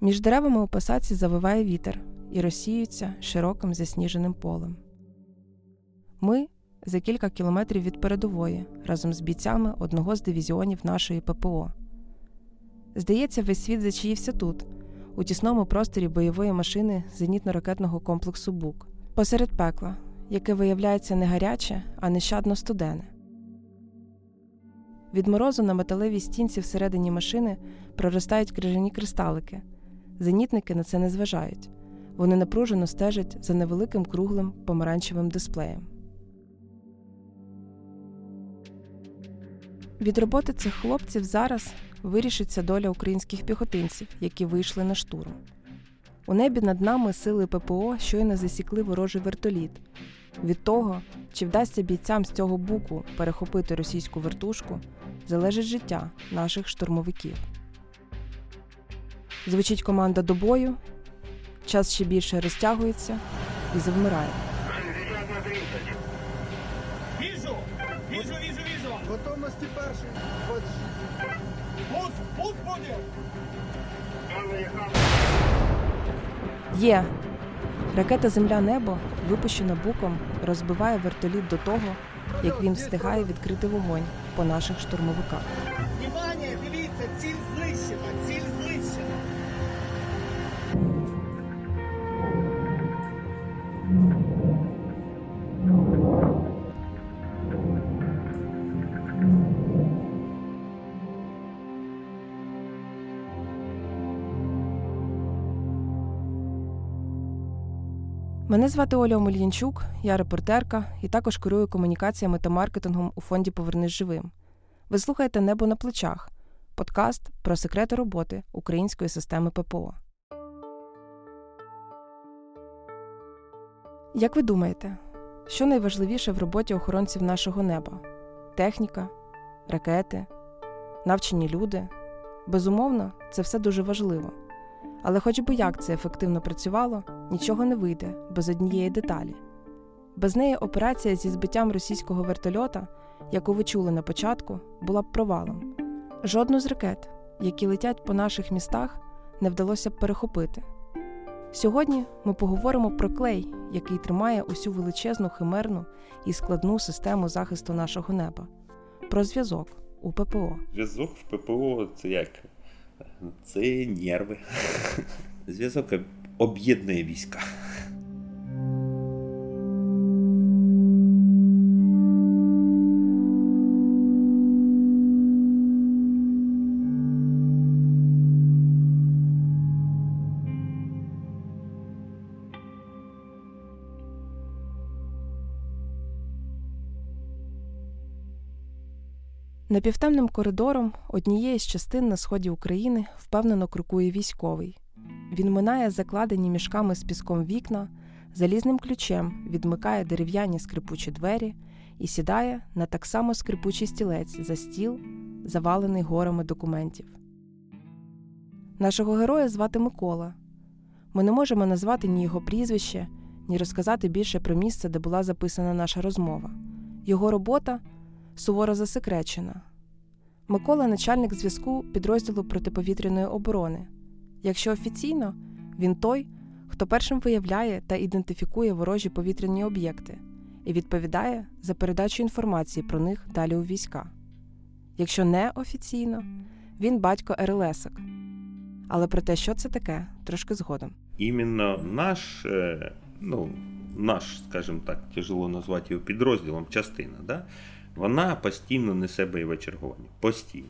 Між деревами у посадці завиває вітер і розсіюється широким засніженим полем. Ми за кілька кілометрів від передової разом з бійцями одного з дивізіонів нашої ППО. Здається, весь світ зачаївся тут, у тісному просторі бойової машини зенітно-ракетного комплексу БУК, посеред пекла, яке виявляється не гаряче, а нещадно студене. Від морозу на металевій стінці всередині машини проростають крижані кристалики. Зенітники на це не зважають. Вони напружено стежать за невеликим круглим помаранчевим дисплеєм. Від роботи цих хлопців зараз вирішиться доля українських піхотинців, які вийшли на штурм. У небі над нами сили ППО щойно засікли ворожий вертоліт. Від того, чи вдасться бійцям з цього буку перехопити російську вертушку, залежить життя наших штурмовиків. Звучить команда до бою, час ще більше розтягується і завмирає. Вижу! Вижу, вижу, вижу! Готовності перший. 26. Пуск, пуск буде! Є! Ракета Земля-Небо, випущена буком, розбиває вертоліт до того, як він встигає відкрити вогонь по наших штурмовиках. Внимание, дивіться, ціль Мене звати Оля Омельянчук, я репортерка і також керую комунікаціями та маркетингом у фонді Повернись живим. Ви слухаєте Небо на плечах подкаст про секрети роботи української системи ППО. Як ви думаєте, що найважливіше в роботі охоронців нашого неба? Техніка, ракети, навчені люди? Безумовно, це все дуже важливо. Але хоч би як це ефективно працювало, нічого не вийде без однієї деталі. Без неї операція зі збиттям російського вертольота, яку ви чули на початку, була б провалом. Жодну з ракет, які летять по наших містах, не вдалося б перехопити. Сьогодні ми поговоримо про клей, який тримає усю величезну химерну і складну систему захисту нашого неба, про зв'язок у ППО. Зв'язок в ППО це як? Це нерви. Зв'язок об'єднує війська. Напівтемним коридором однієї з частин на сході України впевнено крокує військовий. Він минає закладені мішками з піском вікна, залізним ключем відмикає дерев'яні скрипучі двері і сідає на так само скрипучий стілець за стіл, завалений горами документів. Нашого героя звати Микола. Ми не можемо назвати ні його прізвище, ні розказати більше про місце, де була записана наша розмова. Його робота суворо засекречена. Микола начальник зв'язку підрозділу протиповітряної оборони. Якщо офіційно, він той, хто першим виявляє та ідентифікує ворожі повітряні об'єкти і відповідає за передачу інформації про них далі у війська. Якщо не офіційно, він батько РЛСок. Але про те, що це таке, трошки згодом. Іменно наш, е, ну, наш, скажімо так, тяжело назвати його підрозділом, частина, да? Вона постійно несе бойове чергування. Постійно.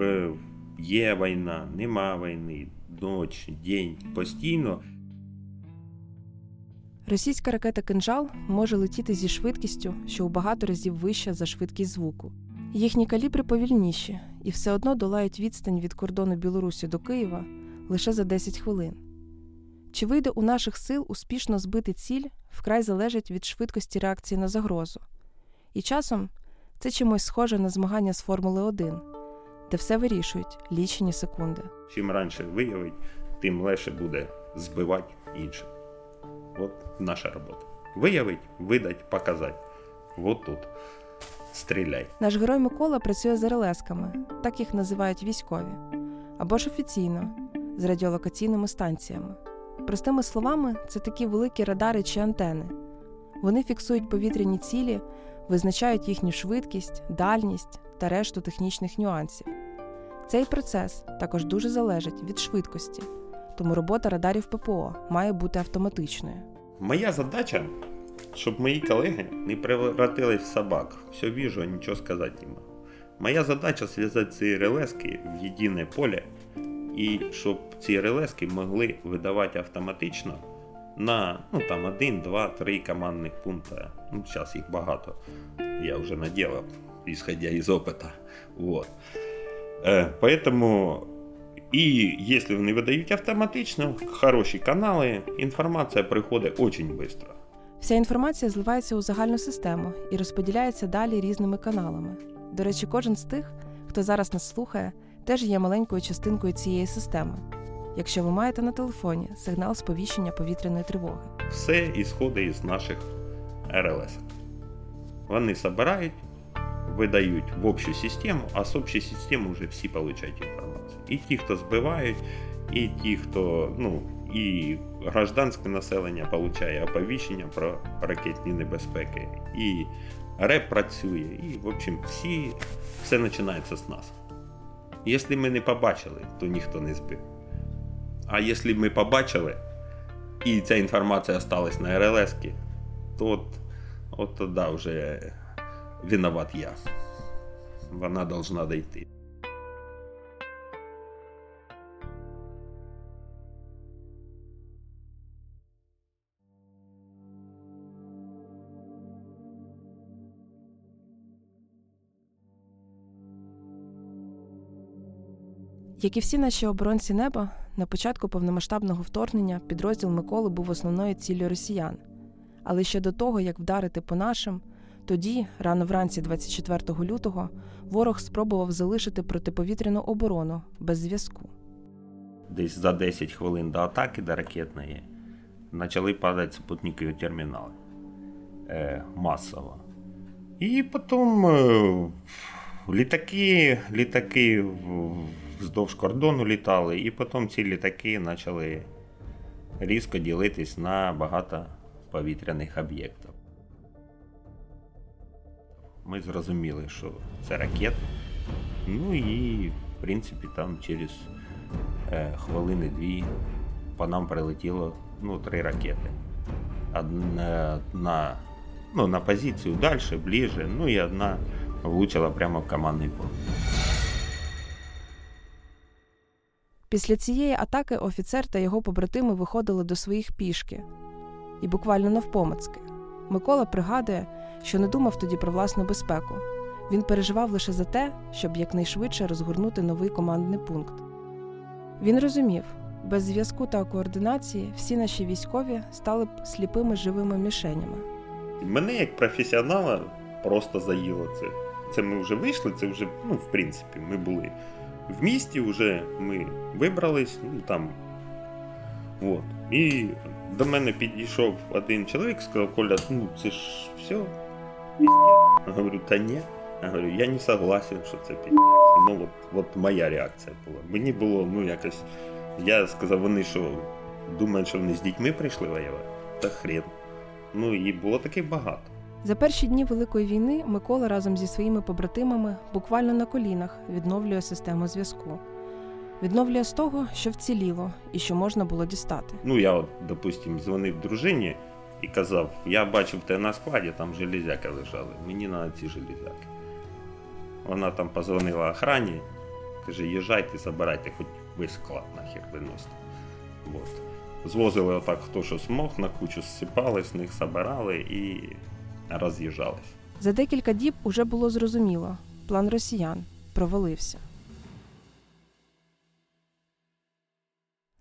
Е, Є війна, нема війни, ніч, день, постійно. Російська ракета кинжал може летіти зі швидкістю, що у багато разів вища за швидкість звуку. Їхні калібри повільніші і все одно долають відстань від кордону Білорусі до Києва лише за 10 хвилин. Чи вийде у наших сил успішно збити ціль, вкрай залежить від швидкості реакції на загрозу. І часом це чимось схоже на змагання з Формули 1, де все вирішують лічені секунди. Чим раніше виявить, тим легше буде збивати інших. От наша робота. Виявить, видать, показати. От тут. Стріляй. Наш герой Микола працює з РЛСками, так їх називають військові, або ж офіційно, з радіолокаційними станціями. Простими словами, це такі великі радари чи антени. Вони фіксують повітряні цілі, визначають їхню швидкість, дальність та решту технічних нюансів. Цей процес також дуже залежить від швидкості, тому робота радарів ППО має бути автоматичною. Моя задача, щоб мої колеги не превратились в собак. Все вижу, нічого сказати не можу. Моя задача зв'язати ці релески в єдине поле, і щоб ці релески могли видавати автоматично на ну, там, один, два, три командних пункти. Ну, зараз їх багато. Я вже наділав, исходя із опиту. Вот. Э, Поэтому и если вони видають автоматично, хороші канали, інформація приходить дуже швидко. Вся інформація зливається у загальну систему і розподіляється далі різними каналами. До речі, кожен з тих, хто зараз нас слухає, теж є маленькою частинкою цієї системи. Якщо ви маєте на телефоні сигнал сповіщення повітряної тривоги. Все ісходить із наших РЛС. Вони збирають, видають в общу систему, а з общої системи вже всі отримують інформацію. І ті, хто збивають, і ті, хто, ну, і гражданське населення отримує оповіщення про ракетні небезпеки, і РЕП працює, і, в общем, всі, все починається з нас. Якщо ми не побачили, то ніхто не збив. А якщо ми побачили, і ця інформація осталась на РЛС, то от, от тоді вже виноват я. Вона должна дойти. Як і всі наші оборонці неба, на початку повномасштабного вторгнення підрозділ Миколи був основною ціллю росіян. Але ще до того, як вдарити по нашим, тоді, рано вранці 24 лютого, ворог спробував залишити протиповітряну оборону без зв'язку. Десь за 10 хвилин до атаки до ракетної почали падати спутникові термінали е, масово. І потім е, літаки, літаки в- вздовж кордону літали, і потім ці літаки почали різко ділитись на багато повітряних об'єктів. Ми зрозуміли, що це ракети. Ну і, в принципі, там через е, хвилини-дві по нам прилетіло ну, три ракети. Одна на, ну, на позицію далі, ближче, ну і одна влучила прямо в командний пункт. Після цієї атаки офіцер та його побратими виходили до своїх пішки і буквально навпомацки. Микола пригадує, що не думав тоді про власну безпеку. Він переживав лише за те, щоб якнайшвидше розгорнути новий командний пункт. Він розумів, без зв'язку та координації всі наші військові стали б сліпими живими мішенями. Мене як професіонала просто заїло це. Це ми вже вийшли, це вже, ну, в принципі, ми були в місті, вже ми вибрались, ну там. От. І до мене підійшов один чоловік, сказав, Коля, ну це ж все. Я говорю, та ні. Я говорю, я не согласен, що це пиздец. Ну от, от моя реакція була. Мені було, ну якось. Я сказав, вони що, думають, що вони з дітьми прийшли воювати? Та хрен. Ну і було таких багато. За перші дні Великої війни Микола разом зі своїми побратимами буквально на колінах відновлює систему зв'язку. Відновлює з того, що вціліло і що можна було дістати. Ну, я, от, допустим, дзвонив дружині і казав, я бачив те на складі, там железяки лежали, мені треба ці железяки. Вона там позвонила охрані, каже, їжджайте, забирайте, хоч весь склад нахер виносите. Вот. Звозили отак, хто що змог, на кучу зсипали, з них забирали і роз'їжджались. За декілька діб уже було зрозуміло, план росіян провалився.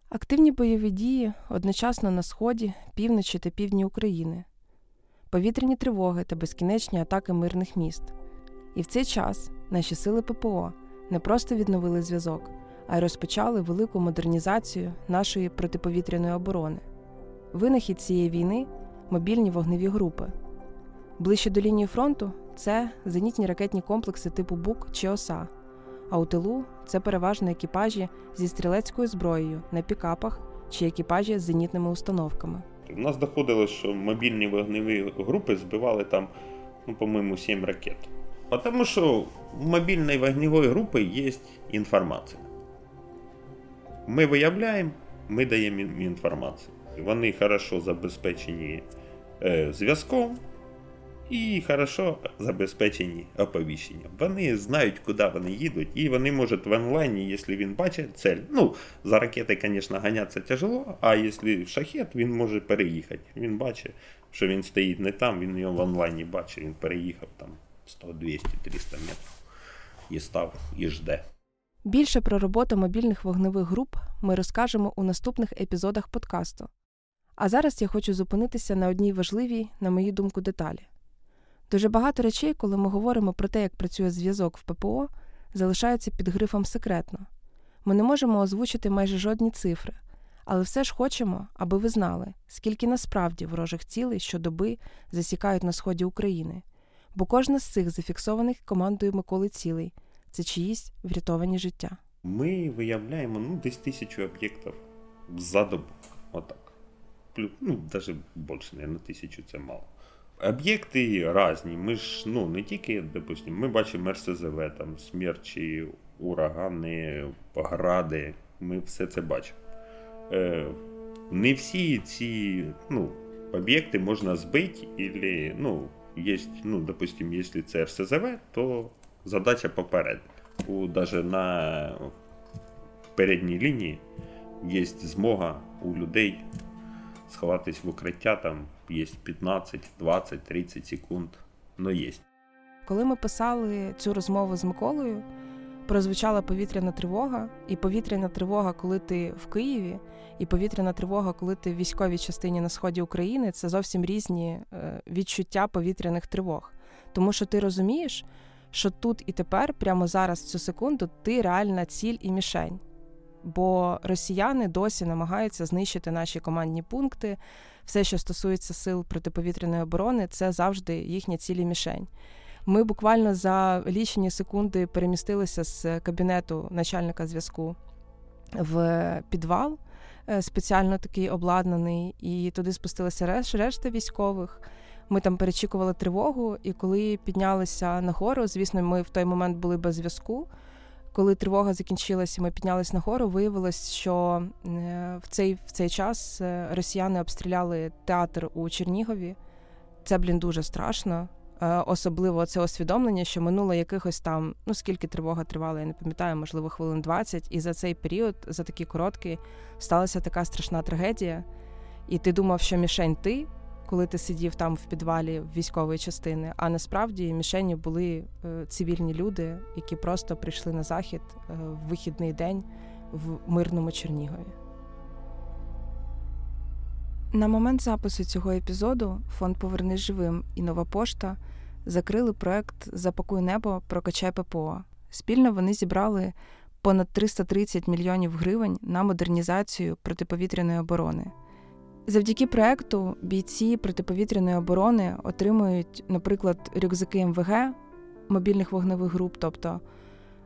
Активні бойові дії одночасно на сході, півночі та півдні України, повітряні тривоги та безкінечні атаки мирних міст. І в цей час наші сили ППО не просто відновили зв'язок, а й розпочали велику модернізацію нашої протиповітряної оборони. Винахід цієї війни мобільні вогневі групи. Ближче до лінії фронту це зенітні ракетні комплекси типу БУК чи ОСА. а у тилу це переважно екіпажі зі стрілецькою зброєю на пікапах чи екіпажі з зенітними установками. У нас доходило, що мобільні вогневі групи збивали там, ну, по-моєму, 7 ракет. Тому що в мобільної вогневої групи є інформація. Ми виявляємо, ми даємо інформацію. Вони хорошо забезпечені е, зв'язком і хорошо забезпечені оповіщенням. Вони знають, куди вони їдуть, і вони можуть в онлайні, якщо він бачить цель. Ну, за ракети, звісно, ганятися тяжело, а якщо шахет, він може переїхати. Він бачить, що він стоїть не там, він його в онлайні бачить, він переїхав там 100, 200, 300 метрів і став і жде. Більше про роботу мобільних вогневих груп ми розкажемо у наступних епізодах подкасту. А зараз я хочу зупинитися на одній важливій, на мою думку, деталі. Дуже багато речей, коли ми говоримо про те, як працює зв'язок в ППО, залишаються під грифом секретно. Ми не можемо озвучити майже жодні цифри, але все ж хочемо, аби ви знали, скільки насправді ворожих цілей щодоби засікають на сході України, бо кожна з цих зафіксованих командою Миколи цілей це чиїсь врятовані життя. Ми виявляємо ну, десь тисячу об'єктів за добу. Отак. Ну, навіть більше, не тисячу це мало. Об'єкти різні. Ми ж ну, не тільки, допустимо, ми бачимо РСЗВ, там, смерчі, урагани, гради. Ми все це бачимо. Е, не всі ці ну, об'єкти можна збити, і, ну, є, ну, допустимо, якщо це РСЗВ, то задача попередити. У, Даже на передній лінії є змога у людей сховатись в укриття, там є 15, 20, 30 секунд, но є. Коли ми писали цю розмову з Миколою, прозвучала повітряна тривога, і повітряна тривога, коли ти в Києві, і повітряна тривога, коли ти в військовій частині на сході України, це зовсім різні е, відчуття повітряних тривог. Тому що ти розумієш, що тут і тепер, прямо зараз, в цю секунду, ти реальна ціль і мішень. Бо росіяни досі намагаються знищити наші командні пункти. Все, що стосується сил протиповітряної оборони, це завжди їхня цілі мішень. Ми буквально за лічені секунди перемістилися з кабінету начальника зв'язку в підвал, е, спеціально такий обладнаний, і туди спустилася решта військових. Ми там перечікували тривогу, і коли піднялися нагору, звісно, ми в той момент були без зв'язку. Коли тривога закінчилася, ми піднялися нагору, виявилось, що е, в цей в цей час е, росіяни обстріляли театр у Чернігові. Це, блін, дуже страшно. Е, особливо це усвідомлення, що минуло якихось там, ну скільки тривога тривала, я не пам'ятаю, можливо, хвилин 20, і за цей період, за такий короткий, сталася така страшна трагедія. І ти думав, що мішень ти, коли ти сидів там в підвалі військової частини. А насправді мішені були е, цивільні люди, які просто прийшли на захід е, в вихідний день в мирному Чернігові. На момент запису цього епізоду фонд Повернись живим і Нова Пошта закрили проект Запакуй небо прокачай ППО. Спільно вони зібрали понад 330 мільйонів гривень на модернізацію протиповітряної оборони. Завдяки проекту бійці протиповітряної оборони отримують, наприклад, рюкзаки МВГ мобільних вогневих груп, тобто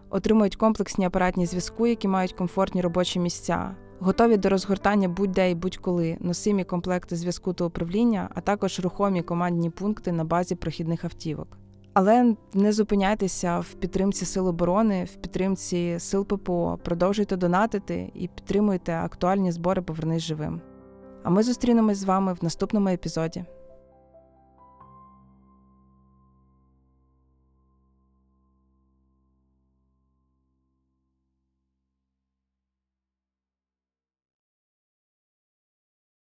отримують комплексні апаратні зв'язку, які мають комфортні робочі місця, готові до розгортання будь-де і будь-коли, носимі комплекти зв'язку та управління, а також рухомі командні пункти на базі прохідних автівок. Але не зупиняйтеся в підтримці сил оборони, в підтримці сил ППО, продовжуйте донатити і підтримуйте актуальні збори Повернись живим. А ми зустрінемось з вами в наступному епізоді.